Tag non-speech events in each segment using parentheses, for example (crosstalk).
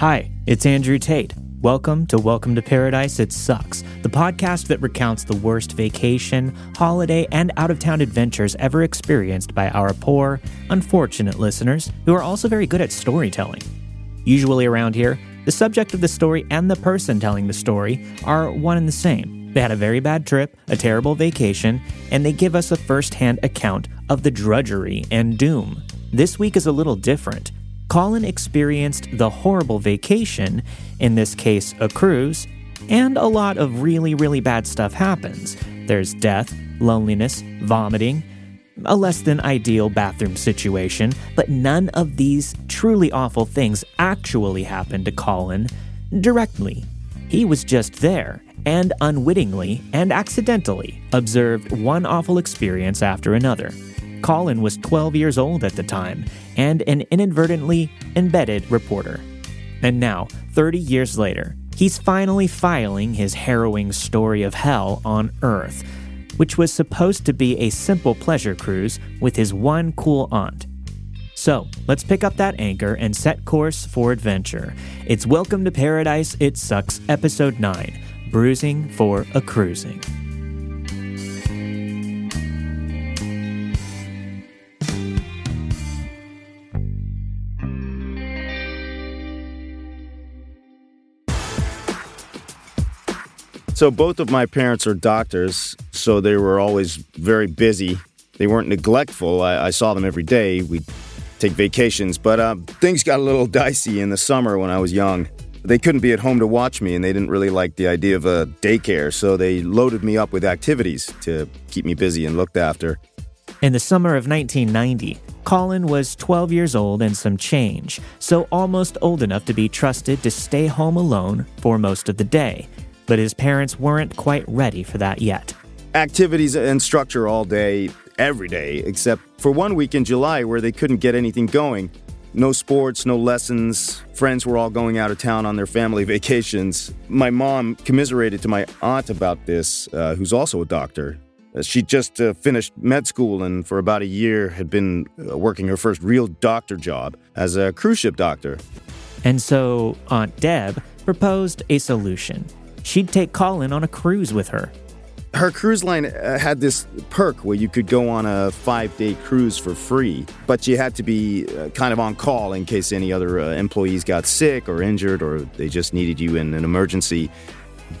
Hi, it's Andrew Tate. Welcome to Welcome to Paradise It Sucks, the podcast that recounts the worst vacation, holiday, and out of town adventures ever experienced by our poor, unfortunate listeners who are also very good at storytelling. Usually around here, the subject of the story and the person telling the story are one and the same. They had a very bad trip, a terrible vacation, and they give us a first hand account of the drudgery and doom. This week is a little different. Collin experienced the horrible vacation, in this case, a cruise, and a lot of really, really bad stuff happens. There's death, loneliness, vomiting, a less than ideal bathroom situation, but none of these truly awful things actually happened to Collin directly. He was just there and unwittingly and accidentally observed one awful experience after another. Collin was 12 years old at the time and an inadvertently embedded reporter. And now, 30 years later, he's finally filing his harrowing story of hell on Earth, which was supposed to be a simple pleasure cruise with his one cool aunt. So, let's pick up that anchor and set course for adventure. It's Welcome to Paradise It Sucks, Episode 9 Bruising for a Cruising. So both of my parents are doctors, so they were always very busy. They weren't neglectful. I, I saw them every day. We'd take vacations, but uh, things got a little (laughs) dicey in the summer when I was young. They couldn't be at home to watch me, and they didn't really like the idea of a daycare, so they loaded me up with activities to keep me busy and looked after. In the summer of 1990, Collin was 12 years old and some change, so almost old enough to be trusted to stay home alone for most of the day but his parents weren't quite ready for that yet. Activities and structure all day, every day, except for one week in July where they couldn't get anything going. No sports, no lessons. Friends were all going out of town on their family (laughs) vacations. My mom commiserated to my aunt about this, uh, who's also a doctor. Uh, she just uh, finished med school and for about a year had been uh, working her first real doctor job as a cruise ship doctor. And so Aunt Deb proposed a solution she'd take Collin on a cruise with her. Her cruise line uh, had this perk where you could go on a five day cruise for free, but you had to be uh, kind of on call in case any other uh, employees got sick or injured or they just needed you in an emergency.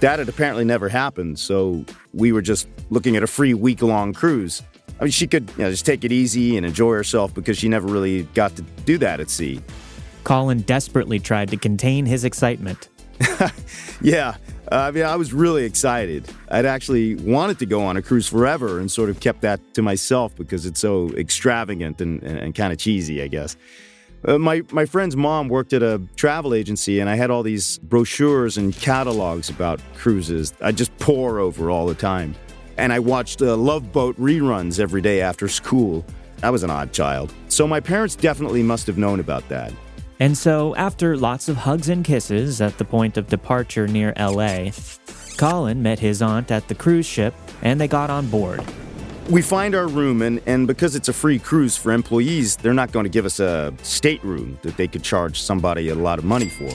That had apparently never happened, so we were just looking at a free week long cruise. I mean, she could you know, just take it easy and enjoy herself because she never really got to do that at sea. Collin desperately tried to contain his excitement. (laughs) yeah, I mean, I was really excited. I'd actually wanted to go on a cruise forever and sort of kept that to myself because it's so extravagant and, and, and kind of cheesy, I guess. Uh, my, my friend's mom worked at a travel agency, and I had all these brochures and catalogs about cruises I just pour over all the time. And I watched uh, Love Boat reruns every day after school. I was an odd child. So my parents definitely must have known about that. And so, after lots of hugs and kisses at the point of departure near LA, Collin met his aunt at the cruise ship and they got on board. We find our room, and, and because it's a free cruise for employees, they're not going to give us a stateroom that they could charge somebody a lot of money for.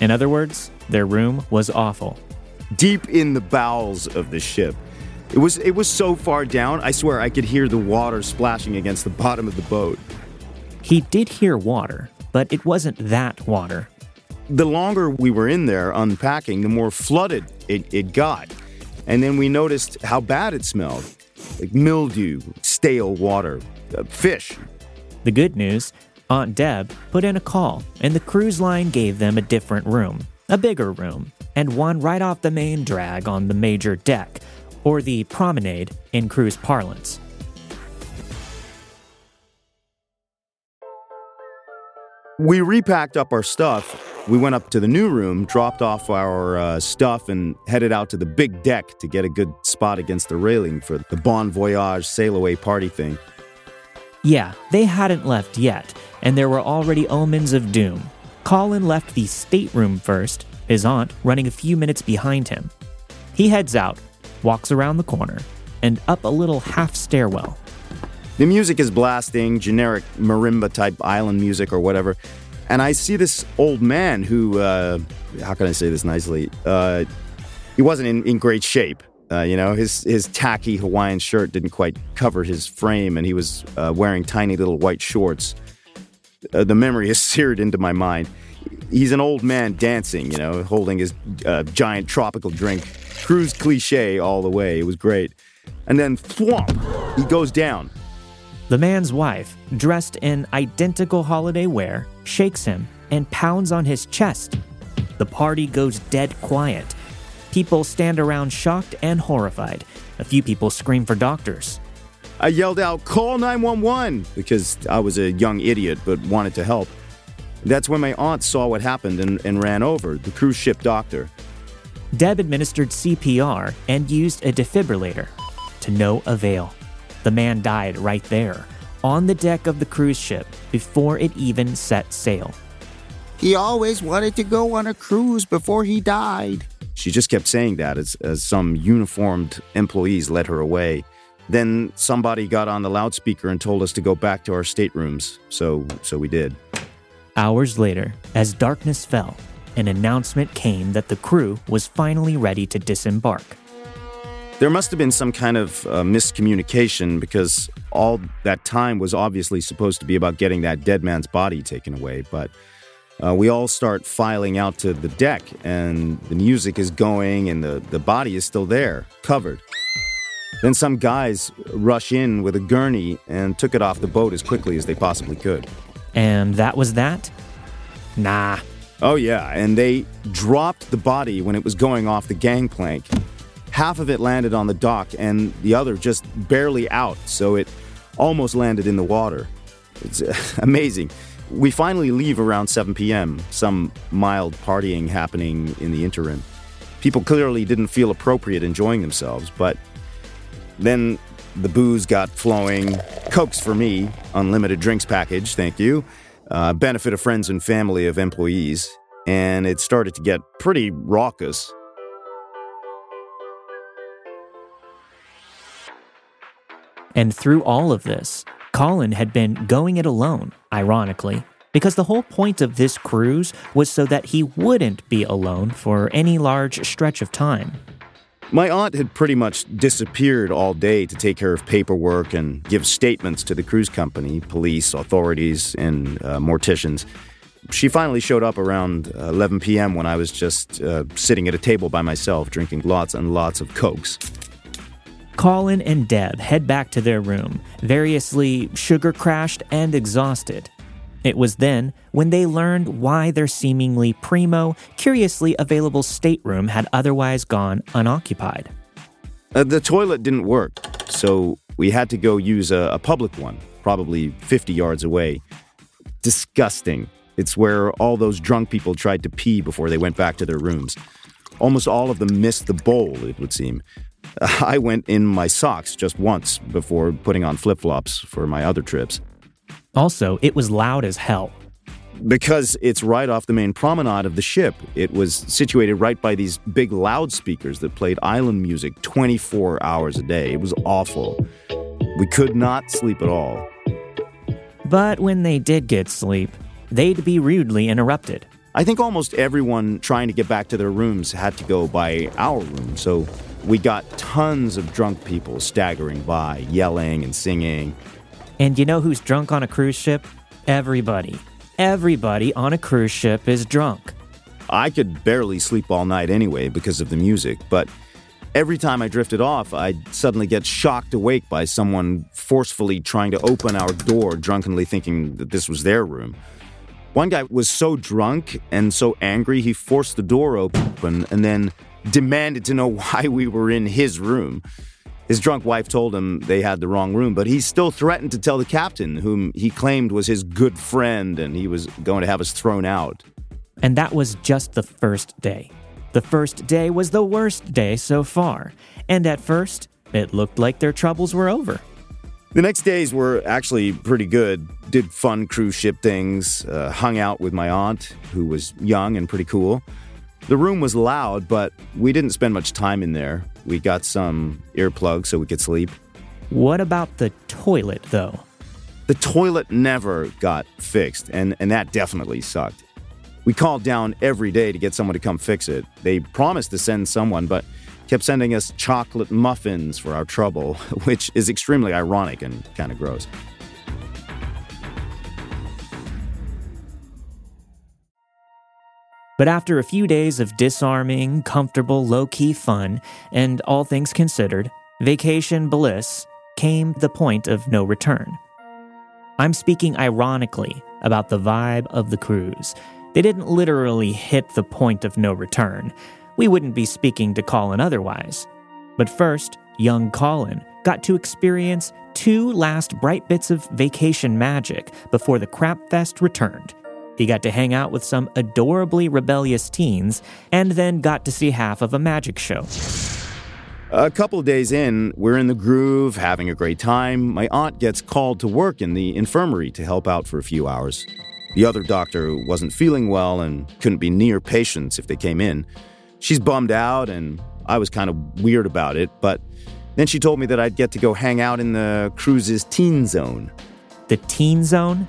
In other words, their room was awful. Deep in the bowels of the ship. It was, it was so far down, I swear I could hear the water splashing against the bottom of the boat. He did hear water, but it wasn't that water. The longer we were in there unpacking, the more flooded it, it got. And then we noticed how bad it smelled like mildew, stale water, uh, fish. The good news Aunt Deb put in a call, and the cruise line gave them a different room, a bigger room, and one right off the main drag on the major deck, or the promenade in cruise parlance. We repacked up our stuff. We went up to the new room, dropped off our uh, stuff, and headed out to the big deck to get a good spot against the railing for the Bon Voyage sail away party thing. Yeah, they hadn't left yet, and there were already omens of doom. Collin left the stateroom first, his aunt running a few minutes behind him. He heads out, walks around the corner, and up a little half stairwell. The music is blasting, generic marimba type island music or whatever. And I see this old man who, uh, how can I say this nicely? Uh, he wasn't in, in great shape. Uh, you know, his, his tacky Hawaiian shirt didn't quite cover his frame, and he was uh, wearing tiny little white shorts. Uh, the memory is (laughs) seared into my mind. He's an old man dancing, you know, holding his uh, giant tropical drink. Cruise cliche all the way. It was great. And then, thwomp, he goes down. The man's wife, dressed in identical holiday wear, shakes him and pounds on his chest. The party goes dead quiet. People stand around shocked and horrified. A few people scream for doctors. I yelled out, call 911, because I was a young idiot but wanted to help. That's when my aunt saw what happened and, and ran over, the cruise ship doctor. Deb administered CPR and used a defibrillator. To no avail. The man died right there, on the deck of the cruise ship, before it even set sail. He always wanted to go on a cruise before he died. She just kept saying that as, as some uniformed employees led her away. Then somebody got on the loudspeaker and told us to go back to our staterooms, so so we did. Hours later, as darkness fell, an announcement came that the crew was finally ready to disembark. There must have been some kind of uh, miscommunication because all that time was obviously supposed to be about getting that dead man's body taken away. But uh, we all start filing out to the deck, and the music is going, and the, the body is still there, covered. Then some guys rush in with a gurney and took it off the boat as quickly as they possibly could. And that was that? Nah. Oh, yeah, and they dropped the body when it was going off the gangplank. Half of it landed on the dock, and the other just barely out, so it almost landed in the water. It's (laughs) amazing. We finally leave around 7 p.m., some mild partying happening in the interim. People clearly didn't feel appropriate enjoying themselves, but then the booze got flowing. Cokes for me, unlimited drinks package, thank you. Uh, benefit of friends and family of employees. And it started to get pretty raucous. And through all of this, Collin had been going it alone, ironically, because the whole point of this cruise was so that he wouldn't be alone for any large stretch of time. My aunt had pretty much disappeared all day to take care of paperwork and give statements to the cruise company, police, authorities, and uh, morticians. She finally showed up around 11 p.m. when I was just uh, sitting at a table by myself, drinking lots and lots of cokes. Collin and Deb head back to their room, variously sugar crashed and exhausted. It was then when they learned why their seemingly primo, curiously available stateroom had otherwise gone unoccupied. Uh, the toilet didn't work, so we had to go use a, a public one, probably 50 yards away. Disgusting. It's where all those drunk people tried to pee before they went back to their rooms. Almost all of them missed the bowl, it would seem. (laughs) I went in my socks just once before putting on flip flops for my other trips. Also, it was loud as hell. Because it's right off the main promenade of the ship. It was situated right by these big loudspeakers that played island music 24 hours a day. It was awful. We could not sleep at all. But when they did get sleep, they'd be rudely interrupted. I think almost everyone trying to get back to their rooms had to go by our room, so we got tons of drunk people staggering by, yelling and singing. And you know who's drunk on a cruise ship? Everybody. Everybody on a cruise ship is drunk. I could barely sleep all night anyway because of the music, but every time I drifted off, I'd suddenly get shocked awake by someone forcefully trying to open our door, drunkenly thinking that this was their room. One guy was so drunk and so angry, he forced the door open and then demanded to know (laughs) why we were in his room. His drunk wife told him they had the wrong room, but he still threatened to tell the captain, whom he claimed was his good friend, and he was going to have us thrown out. And that was just the first day. The first day was the worst day so far, and at first, it looked like their troubles were over. The next days were actually pretty good. Did fun cruise ship things, uh, hung out with my aunt, who was young and pretty cool. The room was loud, but we didn't spend much time in there. We got some earplugs so we could sleep. What about the toilet, though? The toilet never got fixed, and, and that definitely sucked. We called down every day to get someone to come fix it. They promised to send someone, but kept sending us chocolate muffins for our trouble, (laughs) which is extremely ironic and kind of gross. But after a few days of disarming, comfortable, low key fun, and all things considered, vacation bliss, came the point of no return. I'm speaking ironically about the vibe of the cruise. They didn't literally hit the point of no return. We wouldn't be speaking to Collin otherwise. But first, young Collin got to experience two last bright bits of vacation magic before the crap fest returned. He got to hang out with some adorably rebellious teens and then got to see half of a magic show. A couple of days in, we're in the groove, having a great time. My aunt gets called to work in the infirmary to help out for a few hours. The other doctor wasn't feeling well and couldn't be near patients if they came in. She's bummed out, and I was kind of weird about it, but then she told me that I'd get to go hang out in the cruise's teen zone. The teen zone?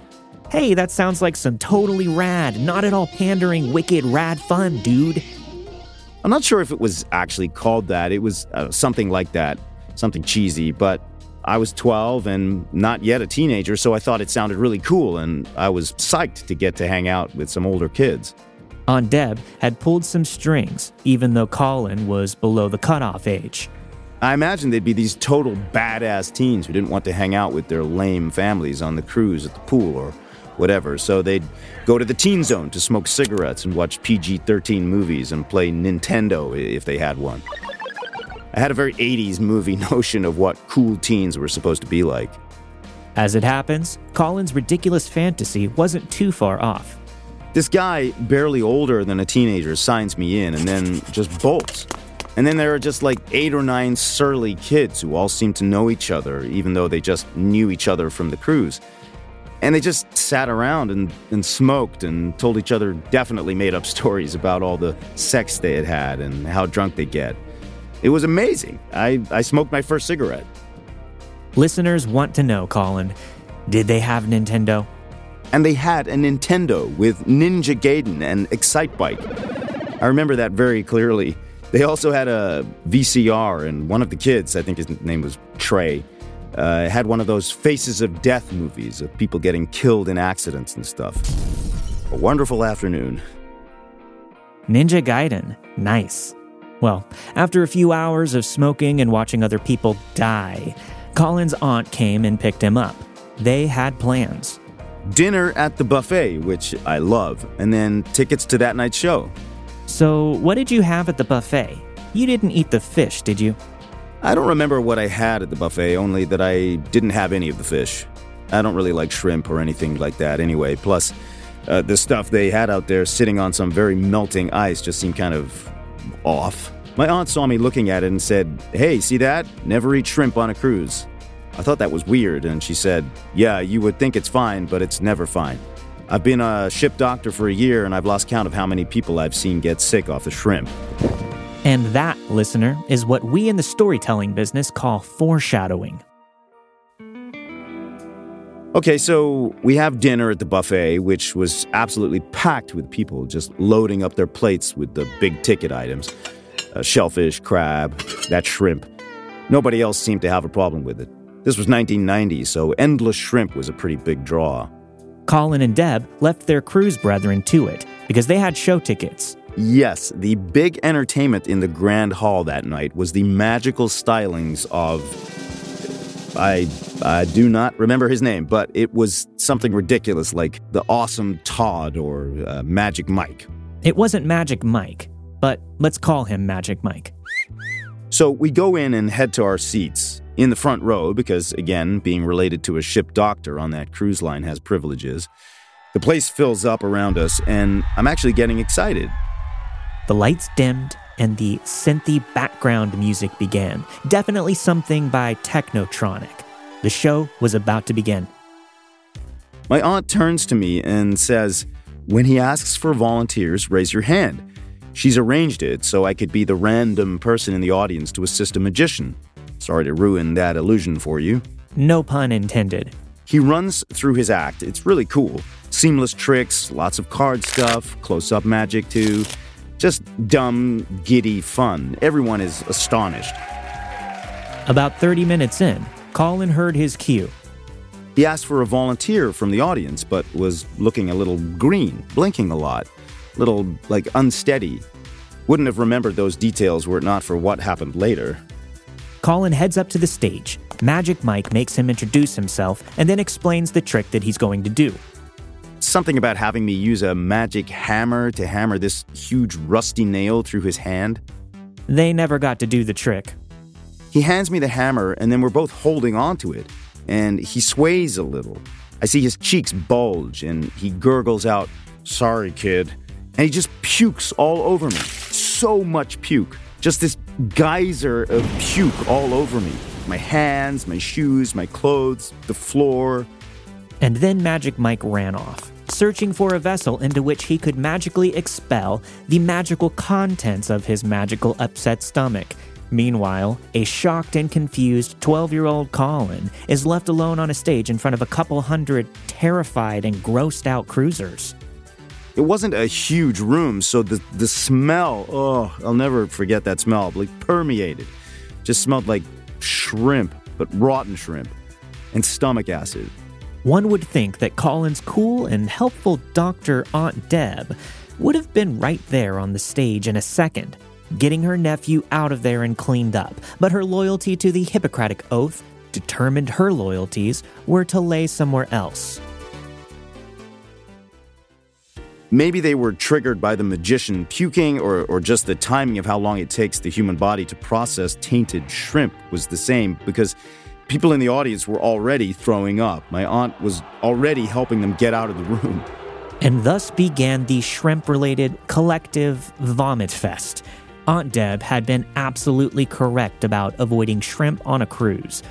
Hey, that sounds like some totally rad, not at all pandering, wicked, rad fun, dude. I'm not sure if it was actually called that. It was uh, something like that, something cheesy, but I was 12 and not yet a teenager, so I thought it sounded really cool, and I was psyched to get to hang out with some older kids. Aunt Deb had pulled some strings, even though Collin was below the cutoff age. I imagine they'd be these total badass teens who didn't want to hang out with their lame families on the cruise at the pool or whatever, so they'd go to the teen zone to smoke cigarettes and watch PG 13 movies and play Nintendo if they had one. I had a very 80s movie (laughs) notion of what cool teens were supposed to be like. As it happens, Collin's ridiculous fantasy wasn't too far off. This guy, barely older than a teenager, signs me in and then just bolts. And then there are just like eight or nine surly kids who all seem to know each other, even though they just knew each other from the cruise. And they just sat around and, and smoked and told each other definitely made up (laughs) stories about all the sex they had had and how drunk they get. It was amazing. I, I smoked my first cigarette. Listeners want to know, Collin, did they have Nintendo? And they had a Nintendo with Ninja Gaiden and Excitebike. I remember that very clearly. They also had a VCR, and one of the kids, I think his name was Trey, uh, had one of those Faces of Death movies of people getting killed in accidents and stuff. A wonderful afternoon. Ninja Gaiden. Nice. Well, after a few hours of smoking and watching other people die, Collin's aunt came and picked him up. They had plans. Dinner at the buffet, which I love, and then tickets to that night's show. So, what did you have at the buffet? You didn't eat the fish, did you? I don't remember what I had at the buffet, only that I didn't have any of the fish. I don't really like shrimp or anything like that anyway. Plus, uh, the stuff they had out there sitting on some very melting ice just seemed kind of off. My aunt saw me looking at it and said, Hey, see that? Never eat shrimp on a cruise. I thought that was weird, and she said, Yeah, you would think it's fine, but it's never fine. I've been a ship doctor for a year, and I've lost count of how many people I've seen get sick off the shrimp. And that, listener, is what we in the storytelling business call foreshadowing. Okay, so we have dinner at the buffet, which was absolutely packed with people just loading up their plates with the big ticket items uh, shellfish, crab, that shrimp. Nobody else seemed to have a problem with it. This was 1990, so endless shrimp was a pretty big draw. Collin and Deb left their cruise brethren to it because they had show tickets. Yes, the big entertainment in the Grand Hall that night was the magical stylings of. I, I do not remember his name, but it was something ridiculous like the awesome Todd or uh, Magic Mike. It wasn't Magic Mike, but let's call him Magic Mike. So we go in and head to our seats. in the front row because, again, being related to a ship doctor on that cruise line has privileges. The place fills up around us, and I'm actually getting excited. The lights dimmed and the synthy background music began. Definitely something by Technotronic. The show was about to begin. My aunt turns to me and says, When he asks for volunteers, raise your hand. She's arranged it so I could be the random person in the audience to assist a magician. Sorry to ruin that illusion for you. No pun intended. He runs through his act. It's really cool. Seamless tricks, lots of card stuff, close up magic too. Just dumb, giddy fun. Everyone is astonished. About 30 minutes in, Collin heard his cue. He asked for a volunteer from the audience, but was looking a little green, blinking a lot, little like unsteady. Wouldn't have remembered those details were it not for what happened later. Collin heads up to the stage. Magic Mike makes him introduce himself and then explains the trick that he's going to do. Something about having me use a magic hammer to hammer this huge rusty nail through his hand. They never got to do the trick. He hands me the hammer, and then we're both holding onto it, and he sways a little. I see his cheeks bulge, and he gurgles out, Sorry, kid. And he just pukes all over me. So much puke. Just this geyser of puke all over me. My hands, my shoes, my clothes, the floor. And then Magic Mike ran off, searching for a vessel into which he could magically expel the magical contents of his magical upset stomach. Meanwhile, a shocked and confused 12 year old Collin is left alone on a stage in front of a couple hundred terrified and grossed out cruisers. It wasn't a huge room, so the, the smell, oh, I'll never forget that smell, like permeated. Just smelled like shrimp, but rotten shrimp, and stomach acid. One would think that Collin's cool and helpful doctor Aunt Deb would have been right there on the stage in a second, getting her nephew out of there and cleaned up, but her loyalty to the Hippocratic Oath determined her loyalties were to lay somewhere else. Maybe they were triggered by the magician puking, or, or just the timing of how long it takes the human body to process tainted shrimp was the same because people in the audience were already throwing up. My aunt was already helping them get out of the room. And thus began the shrimp related collective vomit fest. Aunt Deb had been absolutely correct about avoiding shrimp on a cruise.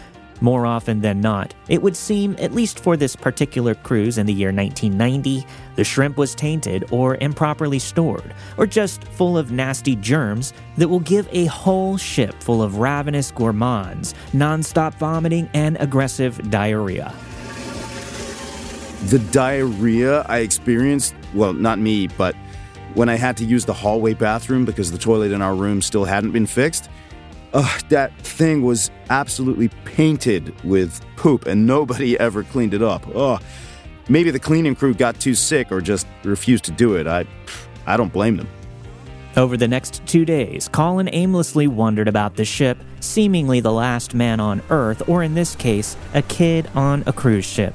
More often than not, it would seem, at least for this particular cruise in the year 1990, the shrimp was tainted or improperly stored, or just full of nasty germs that will give a whole ship full of ravenous gourmands, nonstop vomiting, and aggressive diarrhea. The diarrhea I experienced, well, not me, but when I had to use the hallway bathroom because the toilet in our room still hadn't been fixed, Ugh, that thing was absolutely painted with poop and nobody (laughs) ever cleaned it up. Ugh. Maybe the cleaning crew got too sick or just refused to do it. I, I don't blame them. Over the next two days, Collin aimlessly wandered about the ship, seemingly the last man on Earth, or in this case, a kid on a cruise ship.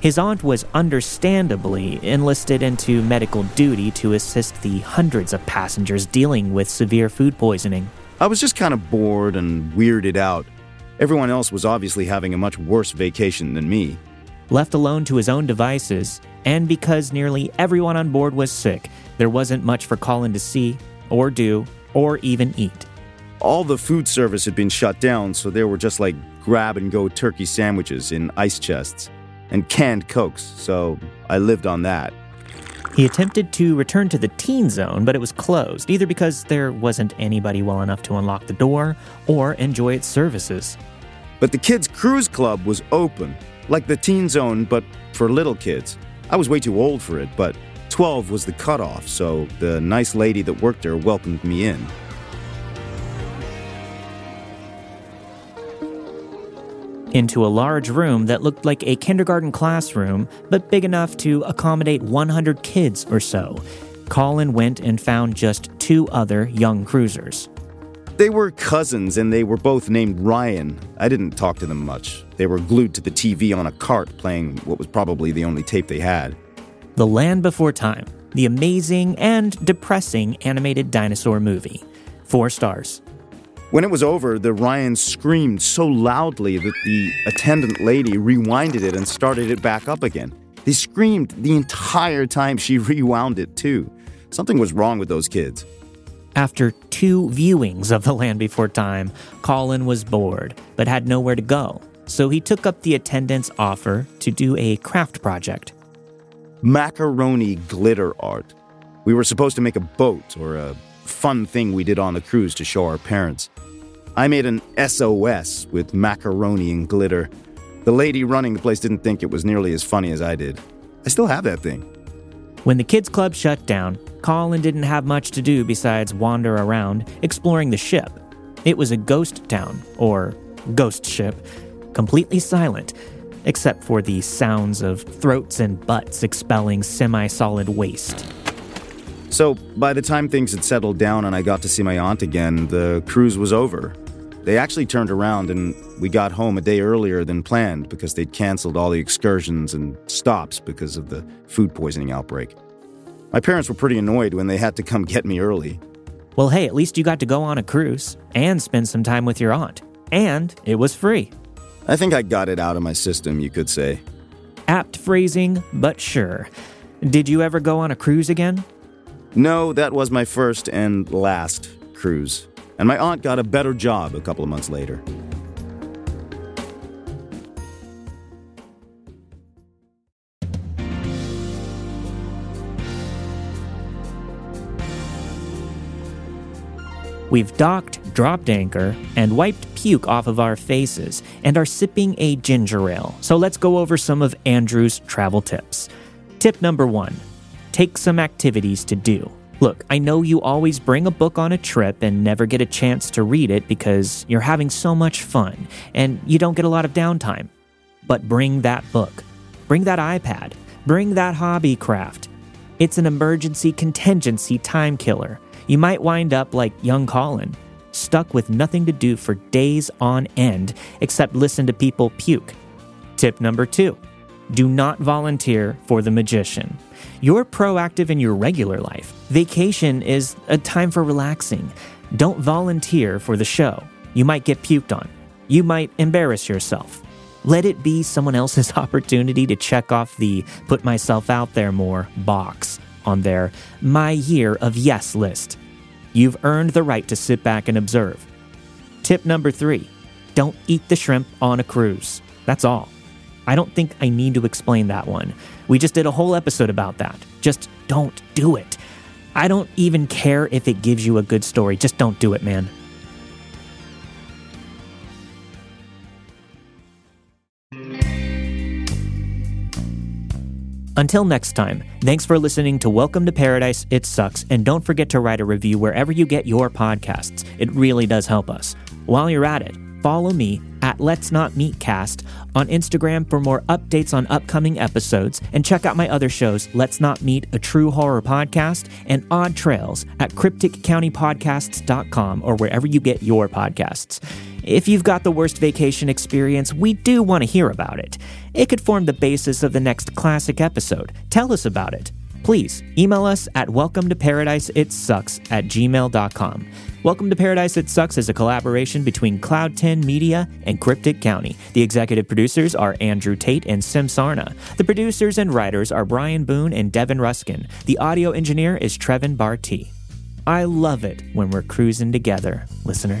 His aunt was understandably enlisted into medical duty to assist the hundreds of passengers dealing with severe food poisoning. I was just kind of bored and weirded out. Everyone else was obviously having a much worse vacation than me. Left alone to his own devices, and because nearly everyone on board was sick, there wasn't much for Collin to see, or do, or even eat. All the food service had been shut down, so there were just like grab and go turkey sandwiches in ice chests and canned cokes, so I lived on that. He attempted to return to the teen zone, but it was closed, either because there wasn't anybody well enough to unlock the door or enjoy its services. But the kids' cruise club was open, like the teen zone, but for little kids. I was way too old for it, but 12 was the cutoff, so the nice lady that worked there welcomed me in. Into a large room that looked like a kindergarten classroom, but big enough to accommodate 100 kids or so. Collin went and found just two other young cruisers. They were cousins and they were both named Ryan. I didn't talk to them much. They were glued to the TV on a cart playing what was probably the only tape they had. The Land Before Time, the amazing and depressing animated dinosaur movie. Four stars. When it was over, the Ryan screamed so loudly that the attendant lady rewinded it and started it back up again. They screamed the entire time she (laughs) rewound it, too. Something was wrong with those kids. After two viewings of The Land Before Time, Collin was bored, but had nowhere to go. So he took up the attendant's offer to do a craft project. Macaroni glitter art. We were supposed to make a boat or a fun thing we did on the cruise to show our parents. I made an SOS with macaroni and glitter. The lady running the place didn't think it was nearly as funny as I did. I still have that thing. When the kids' club shut down, Collin didn't have much to do besides wander around, exploring the ship. It was a ghost town, or ghost ship, completely silent, except for the sounds of throats and butts expelling semi solid waste. So, by the time things had settled down and I got to see my aunt again, the cruise was over. They actually turned around and we got home a day earlier than planned because they'd canceled all the excursions and stops because of the food poisoning outbreak. My parents were pretty annoyed when they had to come get me early. Well, hey, at least you got to go on a cruise and spend some time with your aunt. And it was free. I think I got it out of my system, you could say. Apt phrasing, but sure. Did you ever go on a cruise again? No, that was my first and last cruise. And my aunt got a better job a couple of months later. We've docked, dropped anchor, and wiped puke off of our faces, and are sipping a ginger ale. So let's go over some of Andrew's travel tips. Tip number one take some activities to do. Look, I know you always bring a book on a trip and never get a chance to read it because you're having so much fun and you don't get a lot of downtime. But bring that book, bring that iPad, bring that hobby craft. It's an emergency contingency time killer. You might wind up like young Collin, stuck with nothing to do for days on end except listen to people puke. Tip number two do not volunteer for the magician. You're proactive in your regular life. Vacation is a time for relaxing. Don't volunteer for the show. You might get puked on. You might embarrass yourself. Let it be someone else's (laughs) opportunity to check off the put myself out there more box on their My Year of Yes list. You've earned the right to sit back and observe. Tip number three don't eat the shrimp on a cruise. That's all. I don't think I need to explain that one. We just did a whole episode about that. Just don't do it. I don't even care if it gives you a good story. Just don't do it, man. Until next time, thanks for listening to Welcome to Paradise It Sucks, and don't forget to write a review wherever you get your podcasts. It really does help us. While you're at it, follow me at Let's Not Meet Cast on Instagram for more updates on upcoming episodes, and check out my other shows, Let's Not Meet, a true horror podcast, and Odd Trails at crypticcountypodcasts.com or wherever you get your podcasts. If you've got the worst vacation experience, we do want to hear about it. It could form the basis of the next classic episode. Tell us about it. Please email us at welcome to paradise it sucks at gmail.com. Welcome to Paradise It Sucks is a collaboration between Cloud 10 Media and Cryptic County. The executive producers are Andrew Tate and Sim Sarna. The producers and writers are Brian Boone and Devin Ruskin. The audio engineer is Trevin Barti. I love it when we're cruising together, listener.